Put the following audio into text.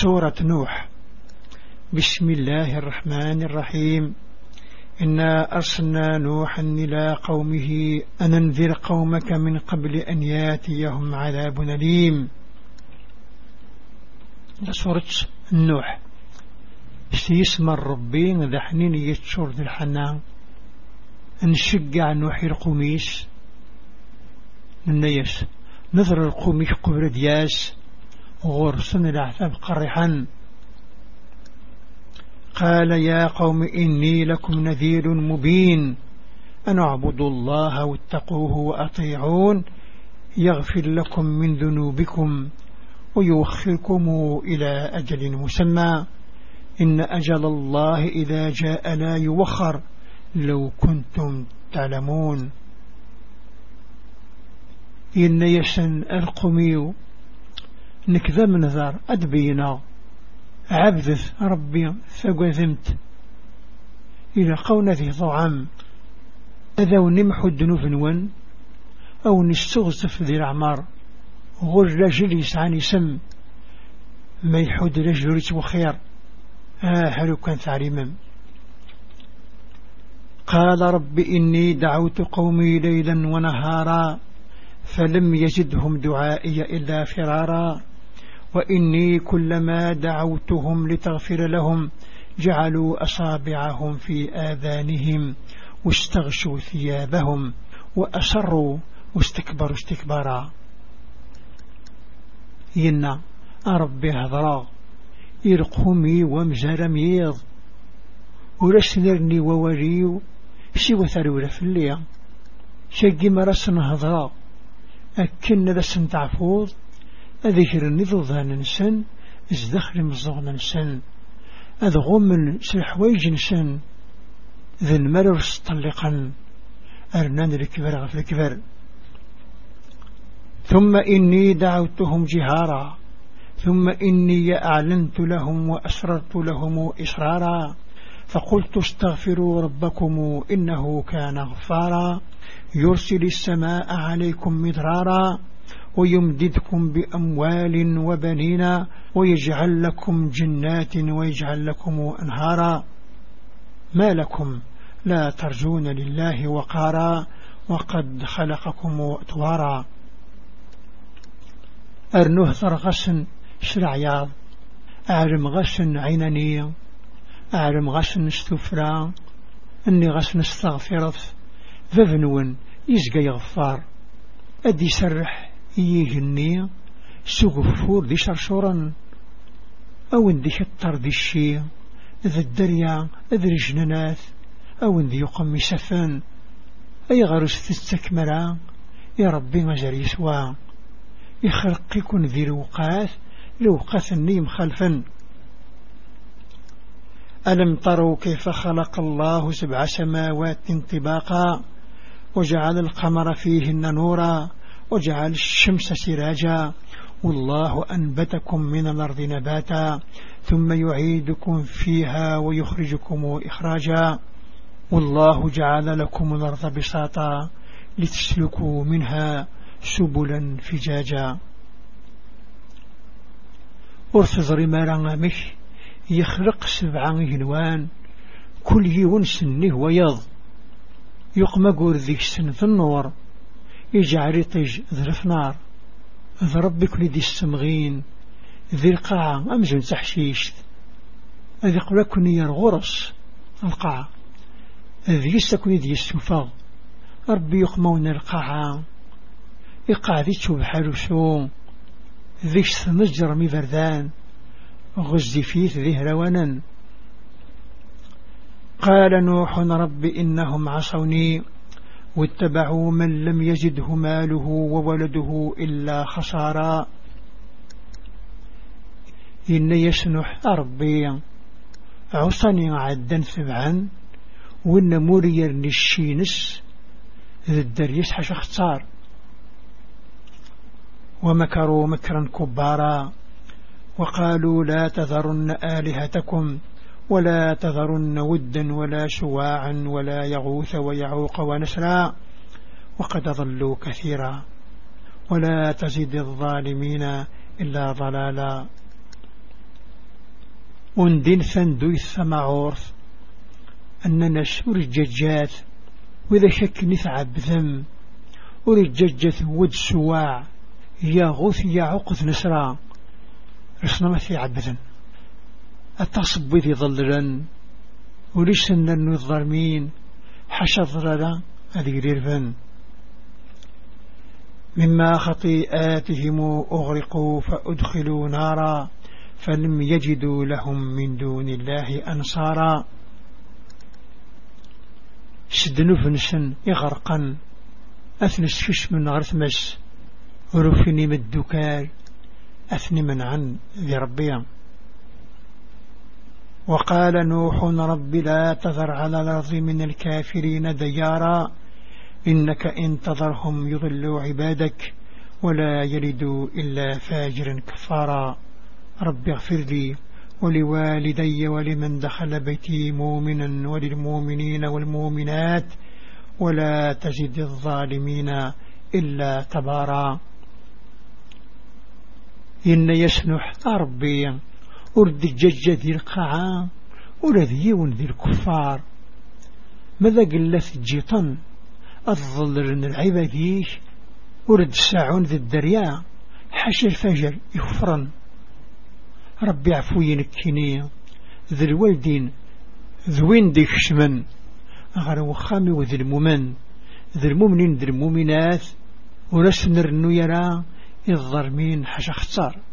سورة نوح. بسم الله الرحمن الرحيم. إنا أرسلنا نوحا إلى قومه أن انذر قومك من قبل أن ياتيهم عذاب أليم. سورة نوح. اسم الربين ذا حنين يتشور ذي الحنان. نشجع نوحي القميس النيس نظر القميش قبر دياس. غرسن العذاب قرحا قال يا قوم إني لكم نذير مبين. أن اعبدوا الله واتقوه وأطيعون. يغفر لكم من ذنوبكم ويوخركم إلى أجل مسمى. إن أجل الله إذا جاء لا يوخر. لو كنتم تعلمون. إن يسن القمي نكذا من ذار أدبينا. عبدث ربي فقذمت إلى قونا ذي ضعام أذا ونمحو الدنوف نون. أو نستغزف ذي الأعمار. غر رجل يسعاني سم. ما يحود رجل وخير آه هلو كان تعليما. قال رب إني دعوت قومي ليلا ونهارا. فلم يزدهم دعائي إلا فرارا. وإني كلما دعوتهم لتغفر لهم جعلوا أصابعهم في آذانهم واستغشوا ثيابهم وأسروا واستكبروا استكبارا. ينا أربي هضرا إرقومي ومزار ميض ورسنرني ووريو سوى ثرولة في الليل. شقي مرسن هضرا أكن لسن تعفوض. أذكر النضوذان نسن ازدخل مزغن نسن أذغم سلحويج نسن ذي المرر سطلقا أرنان الكبر غف الكبر. ثم إني دعوتهم جهارا ثم إني أعلنت لهم وأسررت لهم إسرارا فقلت استغفروا ربكم إنه كان غفارا يرسل السماء عليكم مدرارا ويمددكم بأموال وبنين ويجعل لكم جنات ويجعل لكم أنهارا. ما لكم؟ لا ترجون لله وقارا وقد خلقكم أطوارا. أرنوه ثرغس شرعياض أعلم غس عينانية أعلم غس استفرا أني غس استغفرت. ذذنون يزقى يغفار أدي سرح. يجني سغفور دي شرشورا أو اندي شطر دي الشي ذا الدريا ذا الجنانات أو اندي يقم سفان أي غرس تستكملا يا ربي سوا. يخلق يكون ذي الوقات لوقات النيم خلفا ألم تروا كيف خلق الله سبع سماوات طباقا وجعل القمر فيهن نورا. وجعل الشمس سراجا والله أنبتكم من الأرض نباتا ثم يعيدكم فيها ويخرجكم إخراجا والله جعل لكم الأرض بساطا لتسلكوا منها سبلا فجاجا. ورث ما مش يخلق سبعا هنوان كل يون سنه ويض يقمقور ذيك السن في النور يجعل يطيج ذرف نار ذرب كل دي السمغين ذي القاعة أمزن تحشيشت. أذي كني يرغرس القاعة ذي يستكني دي السفاغ ربي يقمون القاعة يقع ذي تشوب حالوسو ذي سنجر مي بردان. غزي فيه ذي هروانا قال نوح رب إنهم عصوني. واتبعوا من لم يجده ماله وولده إلا خسارا. إن يسنح ربي عصني عدا ثبعا وإن مرير نشينس ذي الدريس حش اختار ومكروا مكرا كبارا وقالوا لا تذرن آلهتكم. ولا تذرن ودا ولا شواعا ولا يغوث ويعوق ونسرا وقد ضلوا كثيرا ولا تزد الظالمين إلا ضلالا. وندين ثندو الثمعورث أننا سور الججات وإذا شك نثعب ذم ورججت ود سواع يا غوث يا عقد نسرا. رسنا ما في عبدا التصبي ذي ظللا ولسنا الظالمين حشر لا هذه ريرفن مما خطيئاتهم أغرقوا فأدخلوا نارا فلم يجدوا لهم من دون الله أنصارا. سدنو فنسن يغرقا أثنس فش من غرث مس ورفني مدوكال أثني من عن ذي ربيا وقال نوح رب لا تذر على الأرض من الكافرين ديارا إنك إن تذرهم يضلوا عبادك ولا يلدوا إلا فاجرا كفارا. رب اغفر لي ولوالدي ولمن دخل بيتي مؤمنا وللمؤمنين والمؤمنات ولا تزد الظالمين إلا تبارا. إن يسنح ربي أرد الججة ذي القاعة ذي ذي الكفار. ماذا قلت جيطا الظلر العباديش ورد الساعون ذي الدريا. حش الفجر يفرن. ربي عفوين الكنية ذي الوالدين ذوين ديك شمن غير وخامي وذي المؤمن. ذي المؤمنين ذي المؤمنات. ورسن يرى الظرمين حاجة اختار